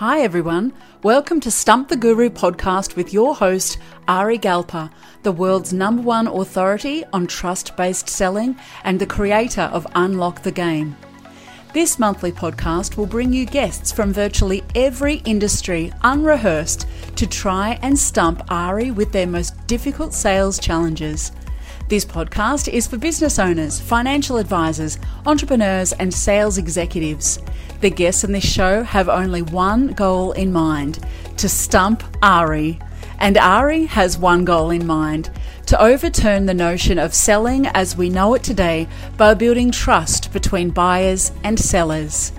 Hi, everyone. Welcome to Stump the Guru podcast with your host, Ari Galper, the world's number one authority on trust based selling and the creator of Unlock the Game. This monthly podcast will bring you guests from virtually every industry unrehearsed to try and stump Ari with their most difficult sales challenges. This podcast is for business owners, financial advisors, entrepreneurs, and sales executives. The guests in this show have only one goal in mind to stump Ari. And Ari has one goal in mind to overturn the notion of selling as we know it today by building trust between buyers and sellers.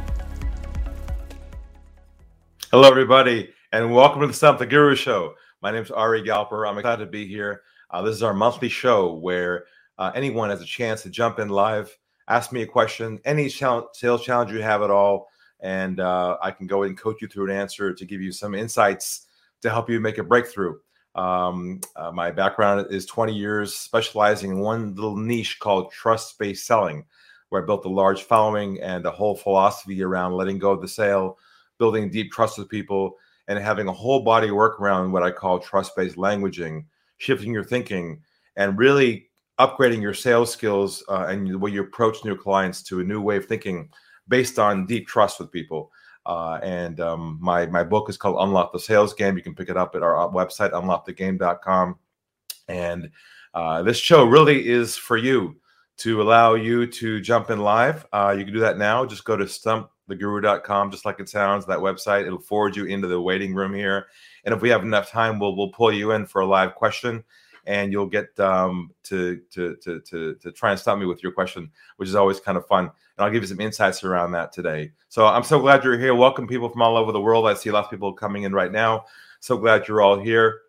Hello, everybody, and welcome to the Stump the Guru Show. My name is Ari Galper. I'm excited to be here. Uh, this is our monthly show where uh, anyone has a chance to jump in live, ask me a question, any challenge, sales challenge you have at all, and uh, I can go and coach you through an answer to give you some insights to help you make a breakthrough. Um, uh, my background is 20 years specializing in one little niche called trust based selling, where I built a large following and a whole philosophy around letting go of the sale, building deep trust with people, and having a whole body work around what I call trust based languaging shifting your thinking, and really upgrading your sales skills uh, and the way you approach new clients to a new way of thinking based on deep trust with people. Uh, and um, my my book is called Unlock the Sales Game. You can pick it up at our uh, website, unlockthegame.com. And uh, this show really is for you to allow you to jump in live. Uh, you can do that now. Just go to stumptheguru.com, just like it sounds, that website. It'll forward you into the waiting room here. And if we have enough time, we'll we'll pull you in for a live question, and you'll get um, to, to to to to try and stop me with your question, which is always kind of fun. And I'll give you some insights around that today. So I'm so glad you're here. Welcome people from all over the world. I see lots of people coming in right now. So glad you're all here.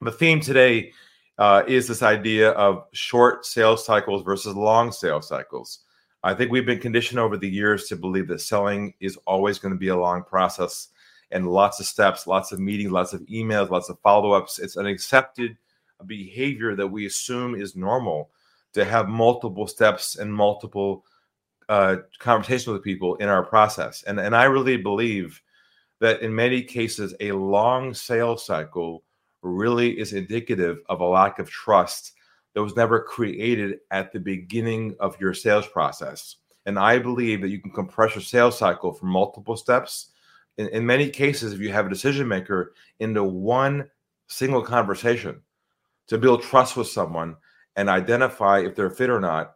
The theme today uh, is this idea of short sales cycles versus long sales cycles. I think we've been conditioned over the years to believe that selling is always going to be a long process and lots of steps, lots of meetings, lots of emails, lots of follow ups. It's an accepted behavior that we assume is normal to have multiple steps and multiple uh, conversations with people in our process. And, and I really believe that in many cases, a long sales cycle really is indicative of a lack of trust that was never created at the beginning of your sales process. And I believe that you can compress your sales cycle from multiple steps in, in many cases, if you have a decision maker into one single conversation to build trust with someone and identify if they're fit or not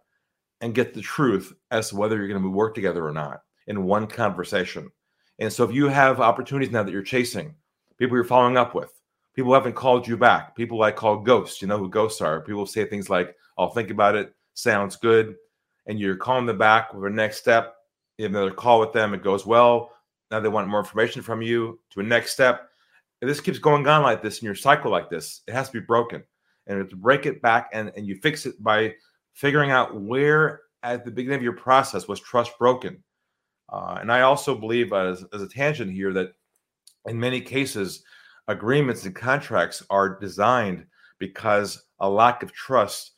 and get the truth as to whether you're going to work together or not in one conversation. And so if you have opportunities now that you're chasing, people you're following up with, people who haven't called you back, people I call ghosts, you know who ghosts are. People say things like, I'll think about it, sounds good. And you're calling them back with a next step. You have another call with them, it goes well. Now they want more information from you to a next step. If this keeps going on like this in your cycle like this, it has to be broken. And to break it back and, and you fix it by figuring out where at the beginning of your process was trust broken. Uh, and I also believe, as, as a tangent here, that in many cases, agreements and contracts are designed because a lack of trust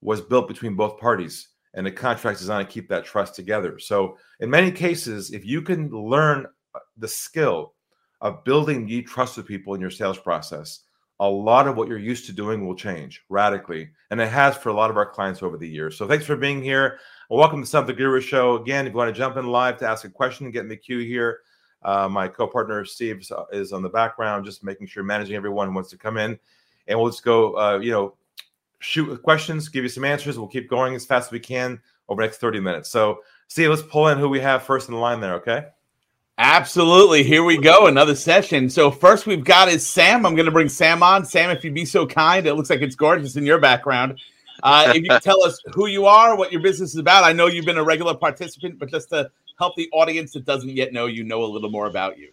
was built between both parties and the contract is designed to keep that trust together. So, in many cases, if you can learn uh, the skill of building deep trust with people in your sales process, a lot of what you're used to doing will change radically, and it has for a lot of our clients over the years. So, thanks for being here. Welcome to the Guru Show. Again, if you want to jump in live to ask a question, get in the queue here. Uh, my co-partner Steve is on the background, just making sure managing everyone who wants to come in, and we'll just go. Uh, you know, shoot questions, give you some answers. We'll keep going as fast as we can over the next 30 minutes. So, see, let's pull in who we have first in the line there, okay? Absolutely. Here we go. Another session. So, first we've got is Sam. I'm going to bring Sam on. Sam, if you'd be so kind, it looks like it's gorgeous in your background. Uh, if you tell us who you are, what your business is about. I know you've been a regular participant, but just to help the audience that doesn't yet know you know a little more about you.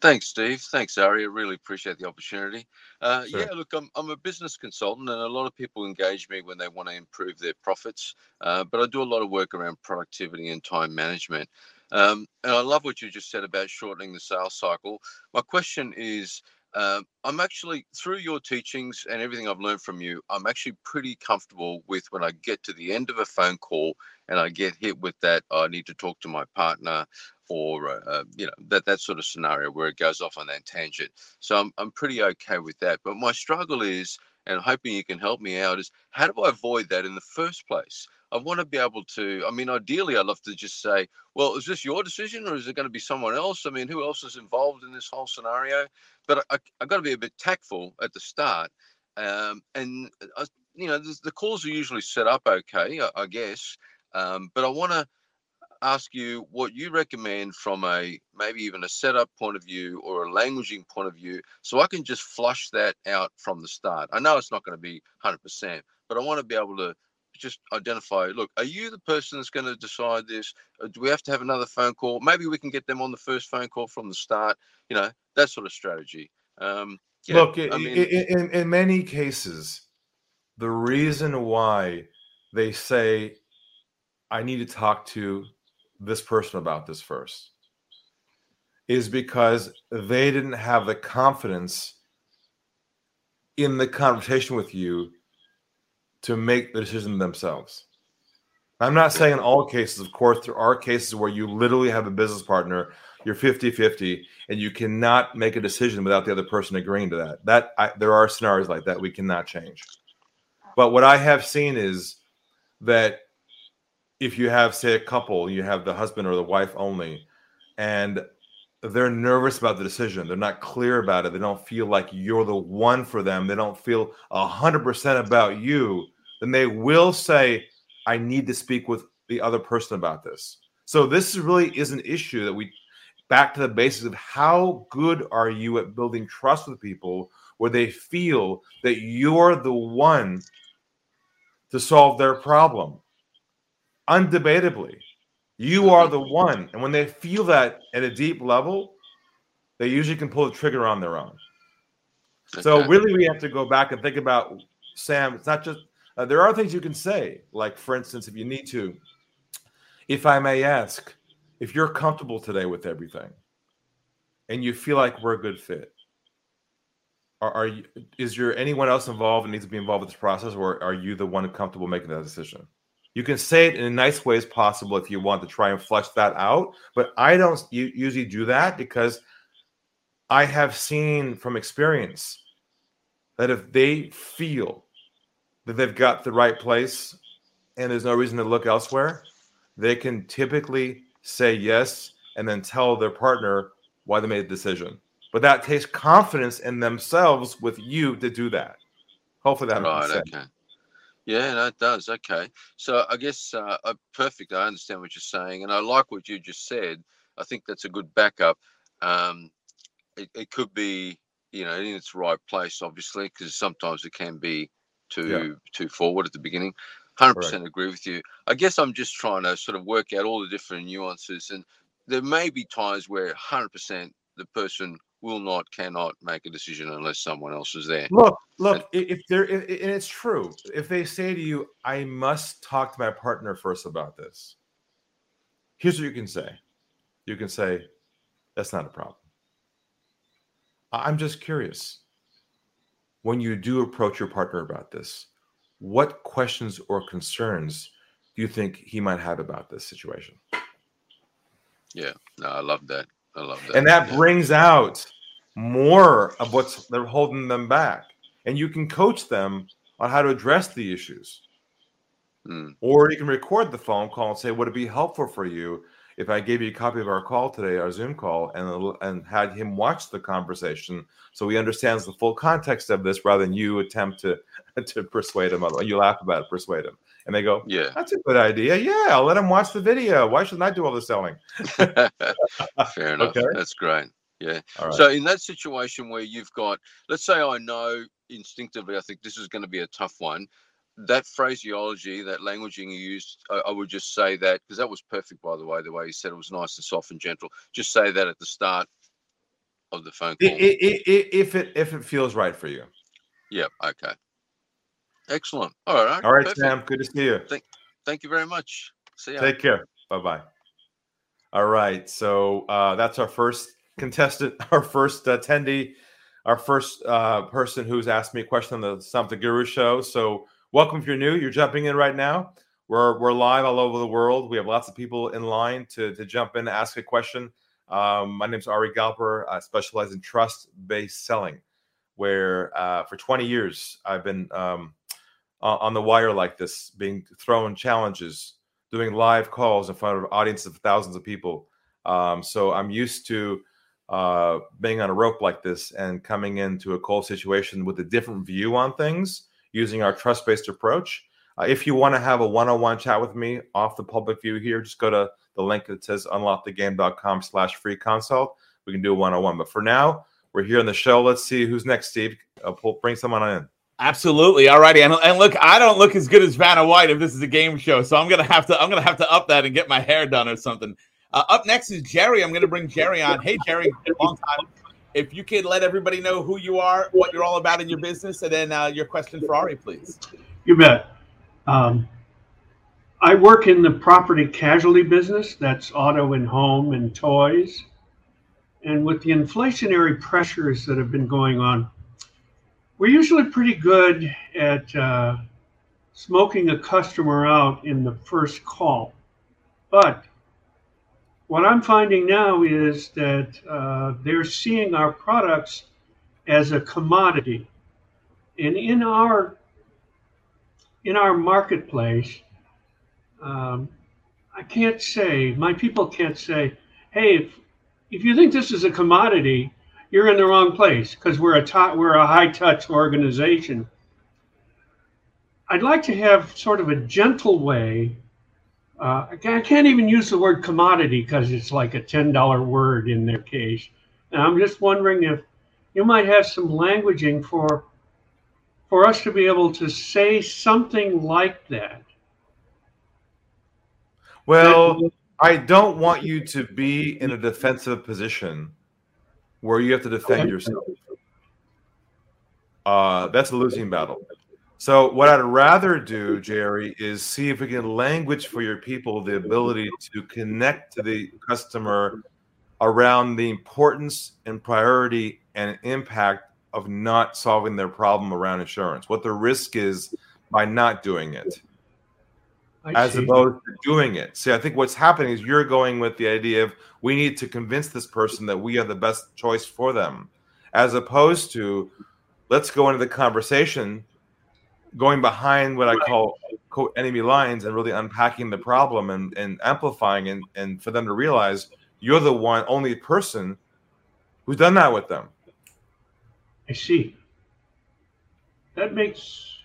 Thanks, Steve. Thanks, Ari. I really appreciate the opportunity. Uh, sure. Yeah, look, I'm, I'm a business consultant, and a lot of people engage me when they want to improve their profits. Uh, but I do a lot of work around productivity and time management. Um, and I love what you just said about shortening the sales cycle. My question is uh, I'm actually through your teachings and everything I've learned from you. I'm actually pretty comfortable with when I get to the end of a phone call and I get hit with that. I need to talk to my partner, or uh, uh, you know that that sort of scenario where it goes off on that tangent. So I'm I'm pretty okay with that. But my struggle is, and hoping you can help me out, is how do I avoid that in the first place? I want to be able to. I mean, ideally, I'd love to just say, "Well, is this your decision, or is it going to be someone else?" I mean, who else is involved in this whole scenario? But I, I, got to be a bit tactful at the start, um, and I, uh, you know, the, the, calls are usually set up okay, I, I guess. Um, but I want to ask you what you recommend from a maybe even a setup point of view or a languaging point of view, so I can just flush that out from the start. I know it's not going to be 100%, but I want to be able to just identify look are you the person that's going to decide this? Uh, do we have to have another phone call? Maybe we can get them on the first phone call from the start you know that sort of strategy. Um yeah, look I mean, in, in many cases the reason why they say i need to talk to this person about this first is because they didn't have the confidence in the conversation with you to make the decision themselves. I'm not saying in all cases, of course, there are cases where you literally have a business partner, you're 50 50, and you cannot make a decision without the other person agreeing to that. That I, There are scenarios like that we cannot change. But what I have seen is that if you have, say, a couple, you have the husband or the wife only, and they're nervous about the decision. They're not clear about it. They don't feel like you're the one for them. They don't feel 100% about you then they will say, I need to speak with the other person about this. So this really is an issue that we back to the basics of how good are you at building trust with people where they feel that you're the one to solve their problem. Undebatably, you are the one. And when they feel that at a deep level, they usually can pull the trigger on their own. So really we have to go back and think about Sam, it's not just uh, there are things you can say, like for instance, if you need to, if I may ask, if you're comfortable today with everything, and you feel like we're a good fit, are, are you? Is there anyone else involved and needs to be involved with this process, or are you the one comfortable making that decision? You can say it in a nice way as possible if you want to try and flesh that out, but I don't usually do that because I have seen from experience that if they feel that they've got the right place and there's no reason to look elsewhere, they can typically say yes and then tell their partner why they made the decision. But that takes confidence in themselves with you to do that. Hopefully that right, makes sense. Okay. Yeah, no, it does. Okay. So I guess uh, uh, perfect. I understand what you're saying. And I like what you just said. I think that's a good backup. Um, it, it could be, you know, in its right place, obviously, because sometimes it can be too yeah. too forward at the beginning. Hundred percent agree with you. I guess I'm just trying to sort of work out all the different nuances, and there may be times where hundred percent the person will not, cannot make a decision unless someone else is there. Look, look, and, if they're, and it's true, if they say to you, I must talk to my partner first about this, here's what you can say. You can say, that's not a problem. I'm just curious when you do approach your partner about this, what questions or concerns do you think he might have about this situation? Yeah, no, I love that. I love that. And that yeah. brings out more of what's they're holding them back. And you can coach them on how to address the issues. Mm. Or you can record the phone call and say, Would it be helpful for you if I gave you a copy of our call today, our Zoom call, and and had him watch the conversation so he understands the full context of this rather than you attempt to to persuade him. You laugh about it, persuade him, and they go, "Yeah, that's a good idea. Yeah, I'll let him watch the video. Why shouldn't I do all the selling?" Fair enough. Okay? That's great. Yeah. Right. So in that situation where you've got, let's say I know instinctively, I think this is going to be a tough one that phraseology, that languaging you used, I, I would just say that because that was perfect, by the way. The way you said it was nice and soft and gentle. Just say that at the start of the phone call. It, it, it, if it if it feels right for you. Yep. Okay. Excellent. All right. All right, perfect. Sam. Good to see you. Thank, thank you very much. See you. Take care. Bye bye. All right. So uh, that's our first contestant, our first attendee our first uh, person who's asked me a question on the Stump Guru show. So, welcome if you're new. You're jumping in right now. We're we're live all over the world. We have lots of people in line to to jump in, ask a question. Um, my name's Ari Galper. I specialize in trust based selling, where uh, for 20 years I've been um, on the wire like this, being thrown challenges, doing live calls in front of audiences of thousands of people. Um, so I'm used to uh, being on a rope like this and coming into a cold situation with a different view on things using our trust based approach. Uh, if you want to have a one on one chat with me off the public view here, just go to the link that says unlockthegame.com slash free consult. We can do a one on one. But for now, we're here on the show. Let's see who's next, Steve. Uh, pull, bring someone in. Absolutely. All righty. And, and look, I don't look as good as Vanna White if this is a game show. So I'm gonna have to I'm gonna have to up that and get my hair done or something. Uh, up next is Jerry. I'm going to bring Jerry on. Hey, Jerry, long time. If you could let everybody know who you are, what you're all about in your business, and then uh, your question for Ari, please. You bet. Um, I work in the property casualty business. That's auto and home and toys. And with the inflationary pressures that have been going on, we're usually pretty good at uh, smoking a customer out in the first call. But what I'm finding now is that uh, they're seeing our products as a commodity, and in our in our marketplace, um, I can't say my people can't say, "Hey, if, if you think this is a commodity, you're in the wrong place," because we're a we're a high touch organization. I'd like to have sort of a gentle way uh, I can't even use the word commodity because it's like a $10 word in their case. And I'm just wondering if you might have some languaging for for us to be able to say something like that. Well, I don't want you to be in a defensive position where you have to defend yourself. Uh, that's a losing battle. So, what I'd rather do, Jerry, is see if we can language for your people the ability to connect to the customer around the importance and priority and impact of not solving their problem around insurance, what the risk is by not doing it, I as see. opposed to doing it. See, I think what's happening is you're going with the idea of we need to convince this person that we are the best choice for them, as opposed to let's go into the conversation going behind what I call quote enemy lines and really unpacking the problem and, and amplifying and, and for them to realize you're the one only person who's done that with them. I see. That makes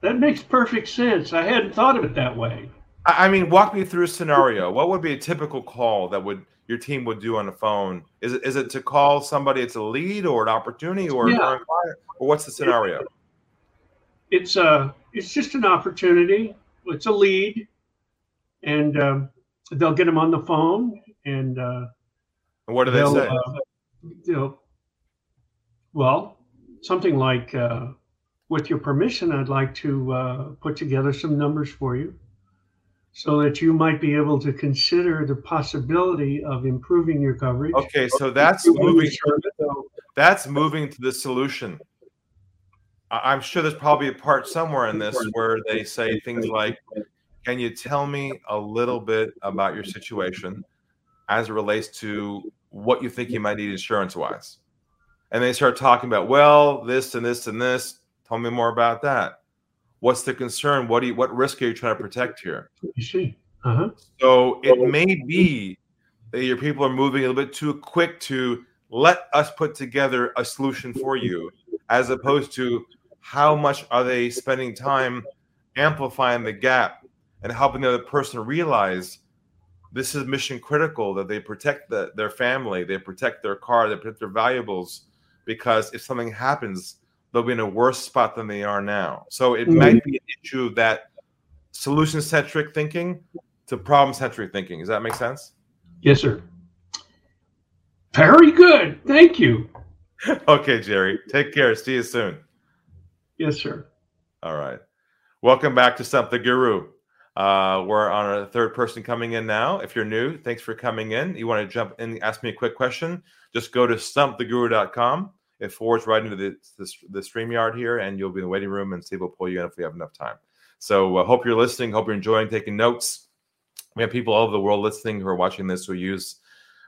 that makes perfect sense. I hadn't thought of it that way. I mean, walk me through a scenario. What would be a typical call that would your team would do on the phone? Is it is it to call somebody it's a lead or an opportunity or yeah. or what's the scenario? It's a it's just an opportunity. It's a lead, and um, they'll get them on the phone. And, uh, what do they say? Uh, you know, well, something like, uh, "With your permission, I'd like to uh, put together some numbers for you." so that you might be able to consider the possibility of improving your coverage. Okay, so that's moving. That's moving to the solution. I'm sure there's probably a part somewhere in this where they say things like, Can you tell me a little bit about your situation as it relates to what you think you might need insurance wise? And they start talking about, well, this and this and this. Tell me more about that. What's the concern? What do you what risk are you trying to protect here? You see. Uh-huh. So it may be that your people are moving a little bit too quick to let us put together a solution for you, as opposed to how much are they spending time amplifying the gap and helping the other person realize this is mission critical that they protect the, their family, they protect their car, they protect their valuables, because if something happens, they'll be in a worse spot than they are now. So it mm-hmm. might be an issue of that solution centric thinking to problem centric thinking. Does that make sense? Yes, sir. Very good. Thank you. okay, Jerry. Take care. See you soon. Yes, sir. All right. Welcome back to Stump the Guru. Uh, we're on a third person coming in now. If you're new, thanks for coming in. You want to jump in, ask me a quick question, just go to stumptheguru.com. it forwards right into the the, the StreamYard here, and you'll be in the waiting room, and Steve will pull you in if we have enough time. So uh, hope you're listening. Hope you're enjoying taking notes. We have people all over the world listening who are watching this who use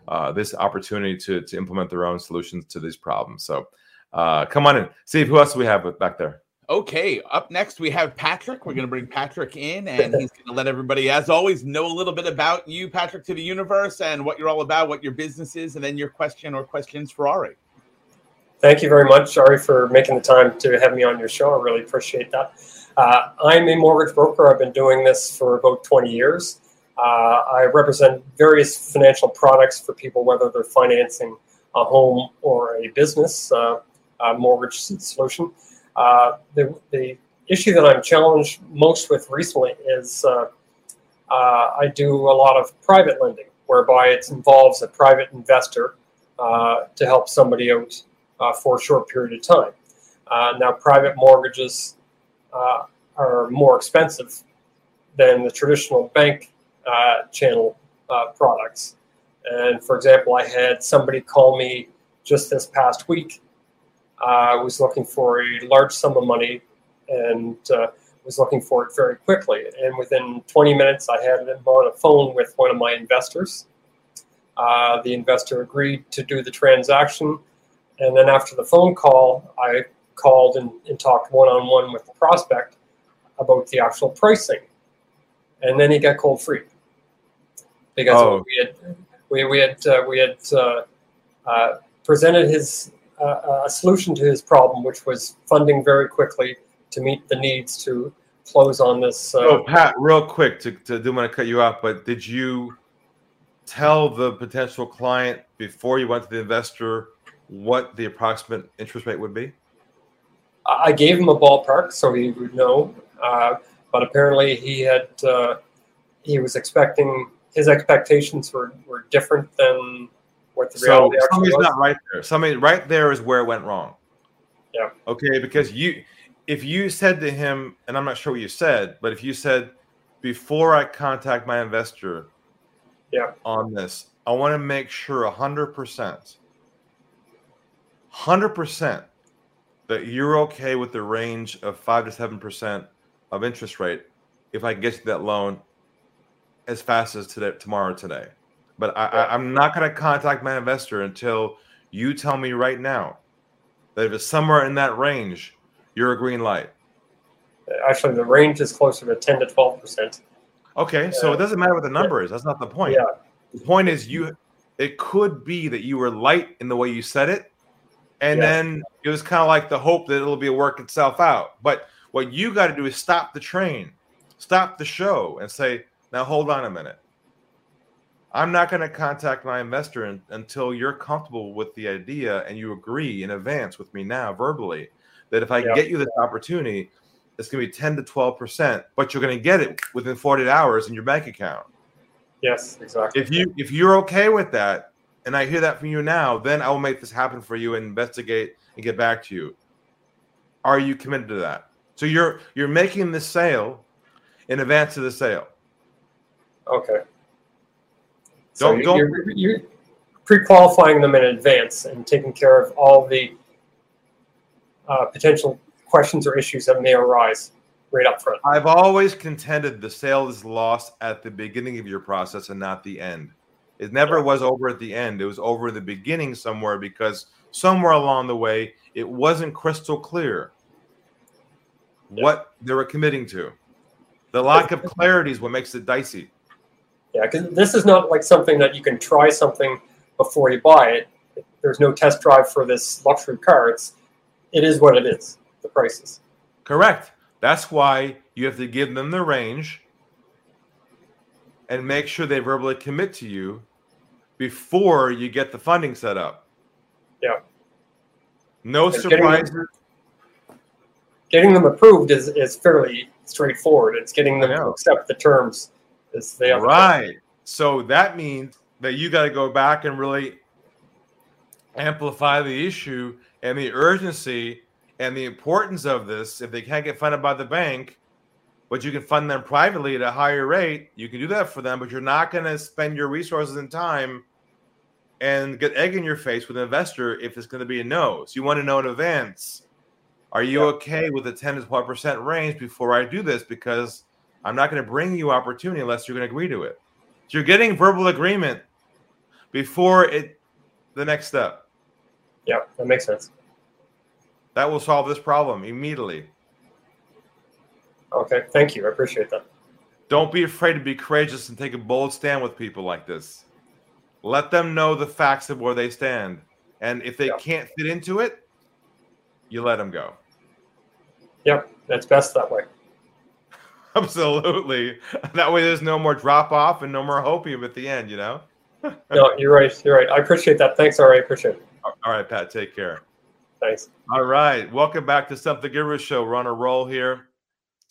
uh, this opportunity to to implement their own solutions to these problems. So uh, come on in, Steve. Who else do we have back there? Okay, up next we have Patrick. We're going to bring Patrick in, and he's going to let everybody, as always, know a little bit about you, Patrick, to the universe, and what you're all about, what your business is, and then your question or questions for Ari. Thank you very much, Ari, for making the time to have me on your show. I really appreciate that. Uh, I'm a mortgage broker. I've been doing this for about 20 years. Uh, I represent various financial products for people, whether they're financing a home or a business uh, mortgage solution. Uh, the, the issue that I'm challenged most with recently is uh, uh, I do a lot of private lending, whereby it involves a private investor to help somebody out for a short period of time. now, private mortgages are more expensive than the traditional bank uh, channel uh, products. And for example, I had somebody call me just this past week. I uh, was looking for a large sum of money and uh, was looking for it very quickly. And within 20 minutes, I had him on a phone with one of my investors. Uh, the investor agreed to do the transaction. And then after the phone call, I called and, and talked one on one with the prospect about the actual pricing. And then he got cold free because oh. we had we, we had uh, we had uh, uh presented his a solution to his problem, which was funding very quickly to meet the needs to close on this. Uh, oh, Pat, real quick, to, to do want to cut you off, but did you tell the potential client before you went to the investor what the approximate interest rate would be? I gave him a ballpark so he would know, uh, but apparently he had uh, he was expecting his expectations were, were different than what the so somebody's not right there. Somebody right there is where it went wrong. Yeah. Okay, because you if you said to him, and I'm not sure what you said, but if you said before I contact my investor yeah. on this, I want to make sure hundred percent, hundred percent that you're okay with the range of five to seven percent of interest rate if I get you that loan as fast as today tomorrow today. But I, I, I'm not going to contact my investor until you tell me right now that if it's somewhere in that range, you're a green light. Actually, the range is closer to 10 to 12 percent. Okay, so it doesn't matter what the number is. That's not the point. Yeah. The point is you. It could be that you were light in the way you said it, and yeah. then it was kind of like the hope that it'll be work itself out. But what you got to do is stop the train, stop the show, and say, "Now hold on a minute. I'm not going to contact my investor in, until you're comfortable with the idea and you agree in advance with me now verbally that if I yeah. get you this opportunity, it's going to be 10 to 12 percent, but you're going to get it within 48 hours in your bank account. Yes, exactly. If you if you're okay with that, and I hear that from you now, then I will make this happen for you and investigate and get back to you. Are you committed to that? So you're you're making the sale in advance of the sale. Okay. So don't, don't you're, you're pre-qualifying them in advance and taking care of all the uh, potential questions or issues that may arise right up front. I've always contended the sale is lost at the beginning of your process and not the end. It never was over at the end. It was over in the beginning somewhere because somewhere along the way it wasn't crystal clear what they were committing to. The lack of clarity is what makes it dicey. Yeah, because this is not like something that you can try something before you buy it. There's no test drive for this luxury car. It's it is what it is. The prices. Correct. That's why you have to give them the range and make sure they verbally commit to you before you get the funding set up. Yeah. No surprises. Getting them, getting them approved is, is fairly straightforward. It's getting them to accept the terms they have right. So that means that you got to go back and really amplify the issue and the urgency and the importance of this. If they can't get funded by the bank, but you can fund them privately at a higher rate, you can do that for them, but you're not going to spend your resources and time and get egg in your face with an investor if it's going to be a no. So you want to know in advance. Are you okay with the 10 to 12 percent range before I do this? Because I'm not going to bring you opportunity unless you're going to agree to it. So you're getting verbal agreement before it the next step. Yeah, that makes sense. That will solve this problem immediately. Okay, thank you. I appreciate that. Don't be afraid to be courageous and take a bold stand with people like this. Let them know the facts of where they stand. And if they Yeah. can't fit into it, you let them go. Yep, that's best that way. Absolutely. That way there's no more drop off and no more hopium at the end, you know? No, you're right. You're right. I appreciate that. Thanks, All right, I appreciate it. All right, Pat, take care. Thanks. All right. Welcome back to the Guru Show. We're on a roll here.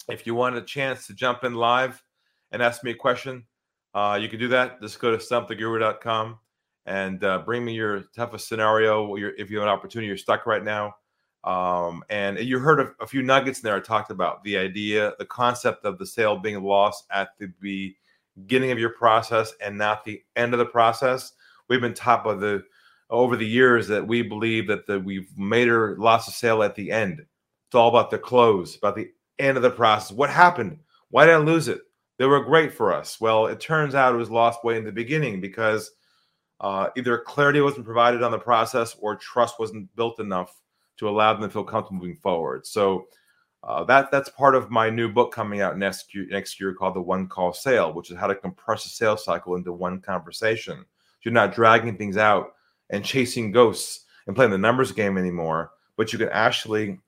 If you want a chance to jump in live and ask me a question, uh, you can do that. Just go to stumptheguru.com and uh, bring me your toughest scenario. If you have an opportunity, you're stuck right now. Um, and you heard a, a few nuggets in there I talked about the idea, the concept of the sale being lost at the beginning of your process and not the end of the process. We've been taught by the over the years that we believe that the, we've made or lost a sale at the end. It's all about the close, about the end of the process. What happened? Why did I lose it? They were great for us. Well, it turns out it was lost way in the beginning because uh, either clarity wasn't provided on the process or trust wasn't built enough to allow them to feel comfortable moving forward. So uh, that that's part of my new book coming out next year, next year called the One Call Sale, which is how to compress a sales cycle into one conversation. You're not dragging things out and chasing ghosts and playing the numbers game anymore, but you can actually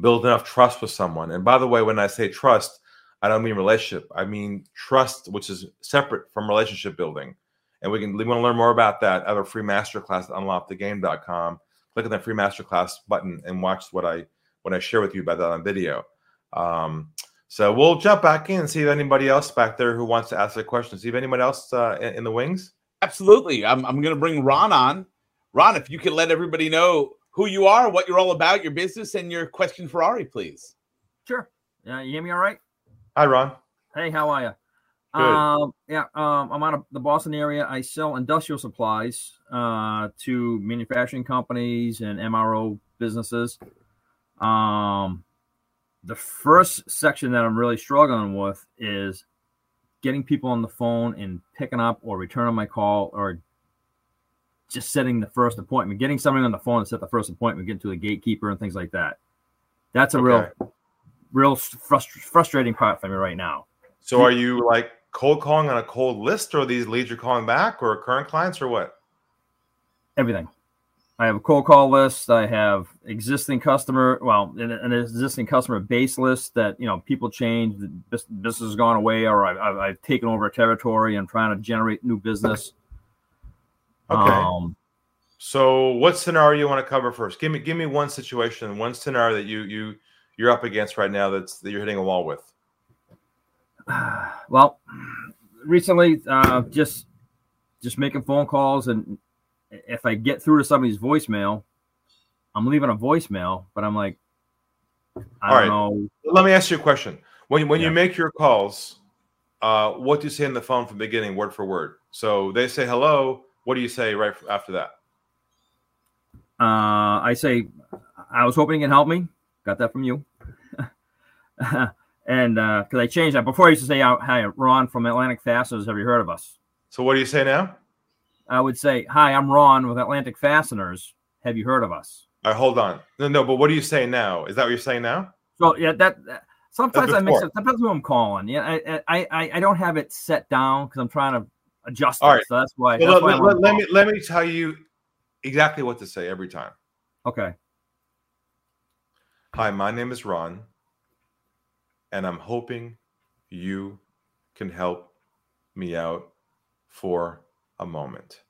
build enough trust with someone. And by the way, when I say trust, I don't mean relationship. I mean trust, which is separate from relationship building. And we can we want to learn more about that at our free masterclass at unlockthegame.com. Click on that free masterclass button and watch what I what I share with you about that on video. Um, so we'll jump back in and see if anybody else back there who wants to ask a question. See if anybody else uh, in, in the wings. Absolutely. I'm, I'm going to bring Ron on. Ron, if you could let everybody know who you are, what you're all about, your business, and your question for Ari, please. Sure. Yeah, you hear me all right? Hi, Ron. Hey, how are you? Good. Um, yeah, um, I'm out of the Boston area. I sell industrial supplies uh, to manufacturing companies and MRO businesses. Um, the first section that I'm really struggling with is getting people on the phone and picking up or returning my call or just setting the first appointment, getting somebody on the phone to set the first appointment, getting to the gatekeeper and things like that. That's a Okay. real, real frust- frustrating part for me right now. So are you like cold calling on a cold list, or are these leads you're calling back, or current clients, or what? Everything. I have a cold call list. I have existing customer, well, an, an existing customer base list that you know people change. The business has gone away, or I've, I've, I've taken over a territory and trying to generate new business. Okay. Um, So what scenario you want to cover first? Give me give me one situation, one scenario that you you you're up against right now that's that you're hitting a wall with. well, recently, uh, just just making phone calls, and if I get through to somebody's voicemail, I'm leaving a voicemail, but I'm like, I All don't right. know. Let me ask you a question. When when Yeah. you make your calls, uh, what do you say in the phone from the beginning, word for word? So they say hello. What do you say right after that? Uh, I say, I was hoping you can help me. Got that from you. and because I changed that before, I used to say, "Hi, Ron from Atlantic Fasteners. Have you heard of us?" So what do you say now? I would say, "Hi, I'm Ron with Atlantic Fasteners. Have you heard of us?" All right, hold on. No, no, but what do you say now? Is that what you're saying now? So yeah, that, that- sometimes I mix it. Depends who I'm calling. Yeah, I I I, I don't have it set down because I'm trying to adjust All it. right. So that's why. So that's let, why let- let me let me tell you exactly what to say every time. Okay. Hi, my name is Ron, and I'm hoping you can help me out for a moment.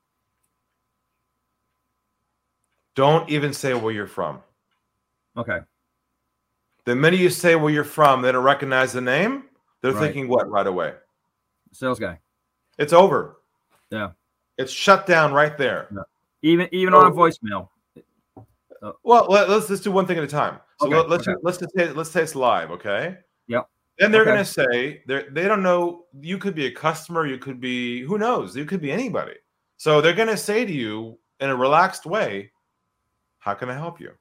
Don't even say where you're from. Okay. The minute you say where you're from, they don't recognize the name. They're Right. thinking what right away? Sales guy. It's over. Yeah. It's shut down right there. Even even Oh. on a voicemail. Uh, well, let, us just do one thing at a time. So Okay, let, let's okay. let's just say, let's say it's live, okay? Yep. Then they're Okay. gonna say they they don't know. You could be a customer. You could be who knows. You could be anybody. So they're going to say to you in a relaxed way, "How can I help you?"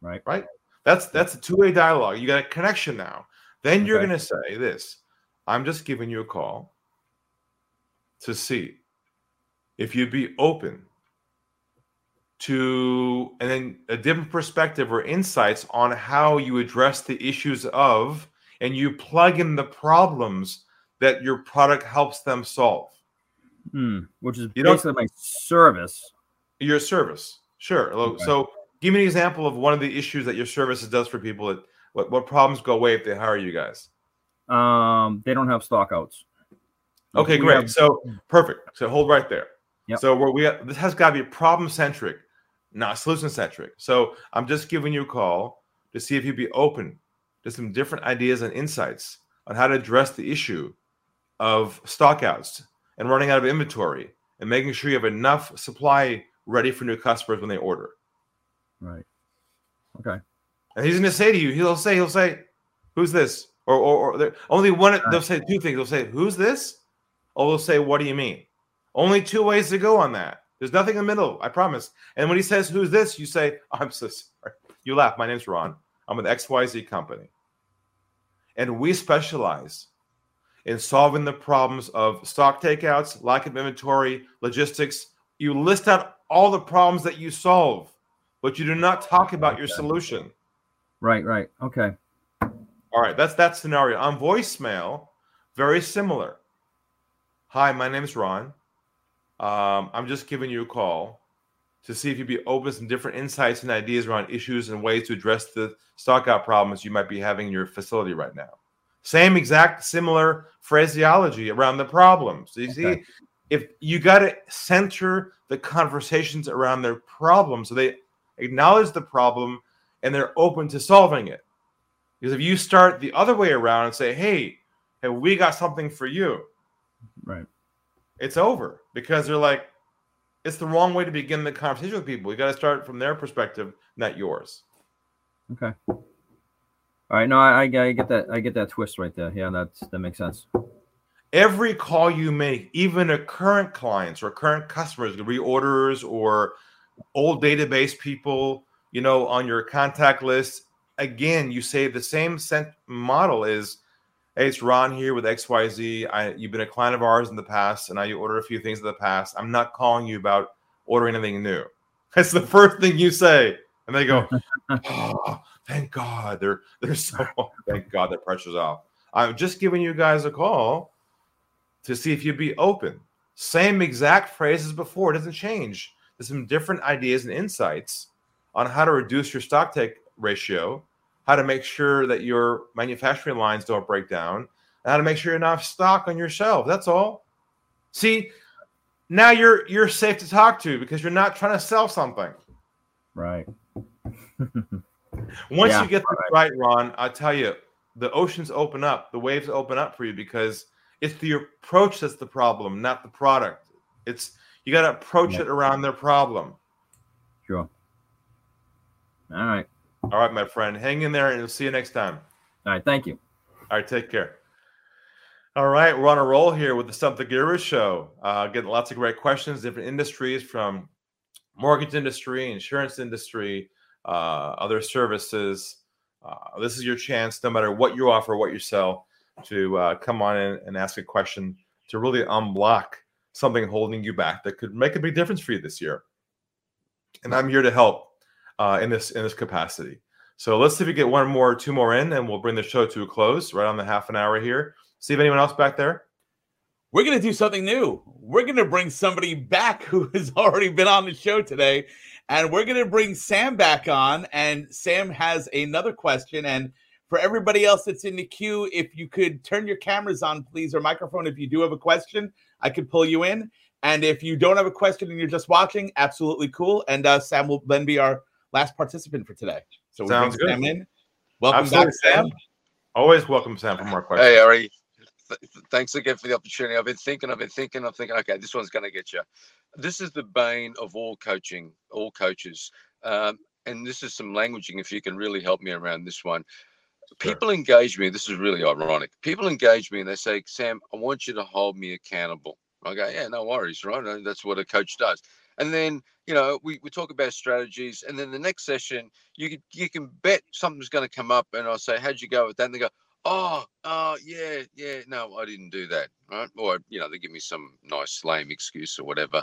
Right. Right. That's that's a two-way dialogue. You got a connection now. Then you're going to say this: "I'm just giving you a call to see if you'd be open to and then a different perspective or insights on how you address the issues of and you plug in the problems that your product helps them solve Hmm. Which is You basically my service. your service sure Okay. so give me an example of one of the issues that your services does for people that what, what problems go away if they hire you guys Um, they don't have stockouts. Okay, We great. have- so perfect. So hold right there. Yep. So where we this has got to be problem centric, not solution centric. So I'm just giving you a call to see if you'd be open to some different ideas and insights on how to address the issue of stockouts and running out of inventory and making sure you have enough supply ready for new customers when they order. Right. Okay. And he's going to say to you, he'll say, he'll say, "Who's this?" Or, or, or only one. They'll say two things. They'll say, "Who's this?" Or they'll say, "What do you mean?" Only two ways to go on that. There's nothing in the middle. I promise. And when he says, "Who's this?" you say, "I'm so sorry." You laugh. My name's Ron. I'm with XYZ company, and we specialize in solving the problems of stock takeouts, lack of inventory, logistics. You list out all the problems that you solve, but you do not talk about your solution. Right. Right. Okay. All right, that's that scenario. On voicemail, very similar. Hi, my name is Ron. Um, I'm just giving you a call to see if you'd be open to some different insights and ideas around issues and ways to address the stockout problems you might be having in your facility right now. Same exact similar phraseology around the problems. You see, if you got to center the conversations around their problem so they acknowledge the problem and they're open to solving it. Because if you start the other way around and say, "Hey, hey, we got something for you," Right. It's over because they're like, it's the wrong way to begin the conversation with people. You got to start from their perspective, not yours. Okay. All right. No, I, I, get that. I get that twist right there. Yeah, that's that makes sense. Every call you make, even to current clients or current customers, reorders or old database people, you know, on your contact list, again, you say the same sent model is, hey, it's Ron here with XYZ. I, you've been a client of ours in the past, and I you ordered a few things in the past. I'm not calling you about ordering anything new. That's the first thing you say. And they go, oh, thank God. They're they're so thank God their pressure's off. I'm just giving you guys a call to see if you'd be open. Same exact phrase as before, it doesn't change. There's some different ideas and insights on how to reduce your stock take ratio, how to make sure that your manufacturing lines don't break down, and how to make sure you're enough stock on your shelf. That's all. See, now you're you're safe to talk to because you're not trying to sell something. Right. Once Yeah, you get this right, Ron, I'll tell you, the oceans open up, the waves open up for you because it's the approach that's the problem, not the product. It's you got to approach Yeah. it around their problem. Sure. All right. All right, my friend, hang in there, and we'll see you next time. All right. Thank you. All right, take care. All right, we're on a roll here with the the Guru show. Uh, getting lots of great questions, different industries from mortgage industry, insurance industry, uh, other services. Uh, this is your chance, no matter what you offer, what you sell, to uh, come on in and ask a question to really unblock something holding you back that could make a big difference for you this year. And I'm here to help uh, in this in this capacity. So let's see if we get one more, two more in, and we'll bring the show to a close right on the half an hour here. See if anyone else back there. We're going to do something new. We're going to bring somebody back who has already been on the show today. And we're going to bring Sam back on. And Sam has another question. And for everybody else that's in the queue, if you could turn your cameras on, please, or microphone, if you do have a question, I could pull you in. And if you don't have a question and you're just watching, absolutely cool. And uh, Sam will then be our last participant for today. So we'll Sounds bring good. Sam in. Welcome Absolutely, back, Sam. Always welcome, Sam, for more questions. Hey, Ari. Th- th- thanks again for the opportunity. I've been thinking, I've been thinking, I'm thinking, okay, this one's going to get you. This is the bane of all coaching, all coaches. Um, and this is some languaging, if you can really help me around this one. Sure. People engage me. This is really ironic. People engage me and they say, Sam, I want you to hold me accountable. I go, yeah, no worries, right? That's what a coach does. And then, you know, we, we talk about strategies. And then the next session, you can, you can bet something's going to come up. And I'll say, how'd you go with that? And they go, oh, uh, yeah, yeah, no, I didn't do that. Right. Or, you know, they give me some nice, lame excuse or whatever.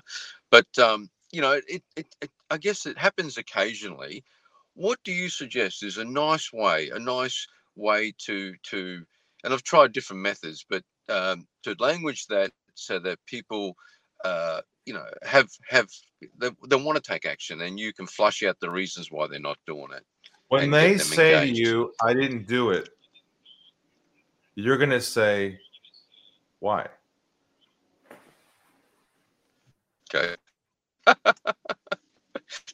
But, um, you know, it, it, it, I guess it happens occasionally. What do you suggest is a nice way, a nice way to, to, and I've tried different methods, but um, to language that so that people, uh, you know, have have they, they want to take action, and you can flush out the reasons why they're not doing it. When they say engaged. to you, "I didn't do it," you're going to say, "Why?" Okay.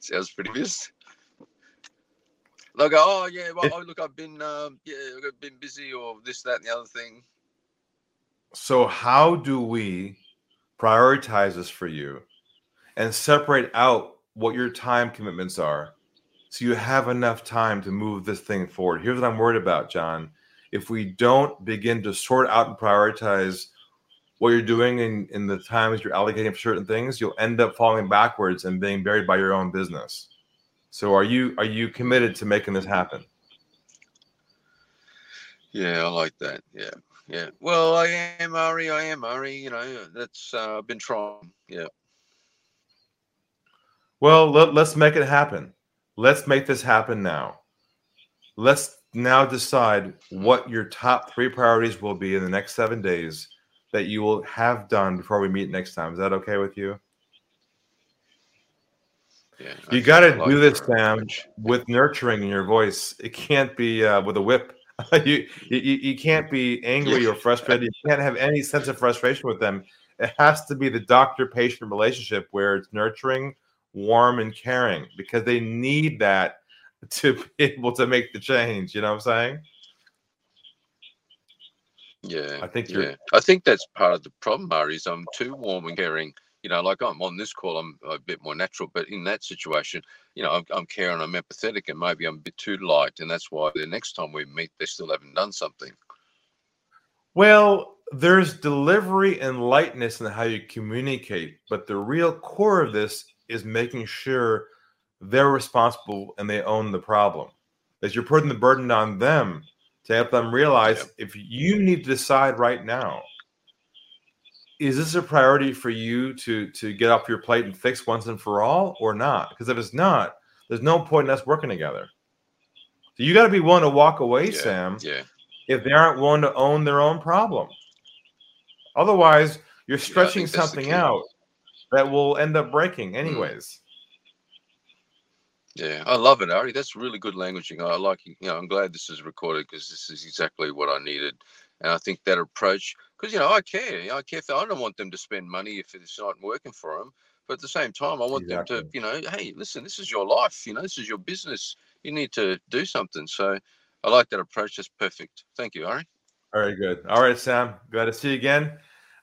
Sounds pretty busy. They'll go, oh yeah, well, oh, look, I've been um, yeah, I've been busy or this, that, and the other thing. So how do we prioritize this for you and separate out what your time commitments are so you have enough time to move this thing forward? Here's what I'm worried about, John. If we don't begin to sort out and prioritize what you're doing in, in the times you're allocating for certain things, you'll end up falling backwards and being buried by your own business. So are you are you committed to making this happen? Yeah, I like that. Yeah, yeah. Well, I am Ari. I am Ari. You know, that's uh, I've been trying. Yeah. Well, let, let's make it happen. Let's make this happen now. Let's now decide what your top three priorities will be in the next seven days that you will have done before we meet next time. Is that okay with you? Yeah, you got to do this, Sam, with nurturing in your voice. It can't be uh, with a whip. you, you you can't be angry or frustrated. You can't have any sense of frustration with them. It has to be the doctor-patient relationship where it's nurturing, warm, and caring because they need that to be able to make the change. You know what I'm saying? Yeah, I think yeah. I think that's part of the problem, Ari. Is I'm too warm and caring you know, like I'm on this call, I'm a bit more natural, but in that situation, you know, I'm, I'm caring, I'm empathetic, and maybe I'm a bit too light, and that's why the next time we meet, they still haven't done something. Well, there's delivery and lightness in how you communicate, but the real core of this is making sure they're responsible and they own the problem. As you're putting the burden on them to help them realize yeah. if you need to decide right now is this a priority for you to to get off your plate and fix once and for all or not because if it's not there's no point in us working together so you got to be willing to walk away yeah, sam yeah if they aren't willing to own their own problem otherwise you're stretching yeah, something out that will end up breaking hmm. anyways yeah, I love it, Ari. That's really good languaging. I like, you know, I'm glad this is recorded because this is exactly what I needed. And I think that approach, because you know, I care. I care. For, I don't want them to spend money if it's not working for them. But at the same time, I want exactly. them to, you know, hey, listen, this is your life. You know, this is your business. You need to do something. So I like that approach. That's perfect. Thank you, Ari. Very good. All right, Sam. Glad to see you again.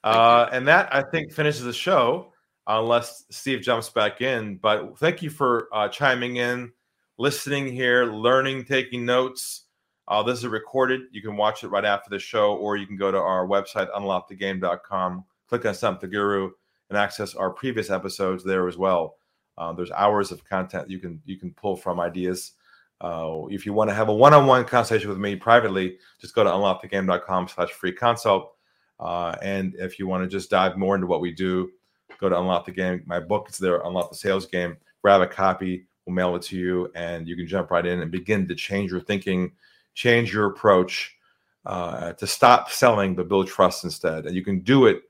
Uh, and that I think finishes the show, unless Steve jumps back in. But thank you for uh, chiming in, listening here, learning, taking notes. Uh, this is recorded. You can watch it right after the show, or you can go to our website, unlockthegame.com, click on Stump the Guru, and access our previous episodes there as well. Uh, there's hours of content you can you can pull from ideas. Uh, if you want to have a one-on-one conversation with me privately, just go to unlockthegame.com slash free consult. Uh, and if you want to just dive more into what we do, go to Unlock the Game. My book is there, Unlock the Sales Game. Grab a copy. We'll mail it to you, and you can jump right in and begin to change your thinking change your approach uh, to stop selling but build trust instead. And you can do it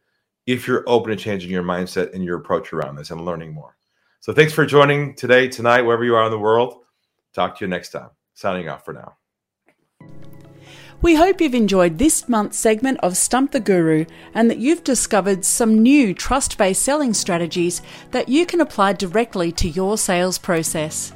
if you're open to changing your mindset and your approach around this and learning more. So thanks for joining today, tonight, wherever you are in the world. Talk to you next time. Signing off for now. We hope you've enjoyed this month's segment of Stump the Guru and that you've discovered some new trust based selling strategies that you can apply directly to your sales process.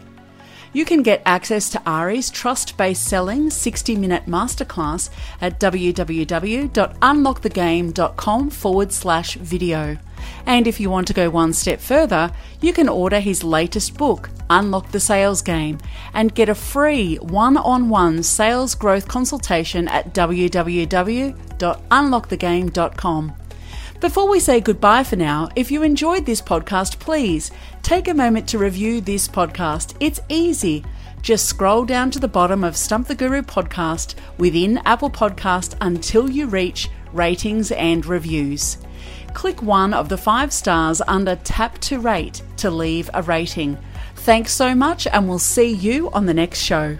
You can get access to Ari's Trust Based Selling 60 minute masterclass at www.unlockthegame.com forward slash video. And if you want to go one step further, you can order his latest book, Unlock the Sales Game, and get a free one on one sales growth consultation at www.unlockthegame.com. Before we say goodbye for now, if you enjoyed this podcast, please take a moment to review this podcast. It's easy. Just scroll down to the bottom of Stump the Guru podcast within Apple Podcast until you reach ratings and reviews. Click one of the five stars under Tap to Rate to leave a rating. Thanks so much, and we'll see you on the next show.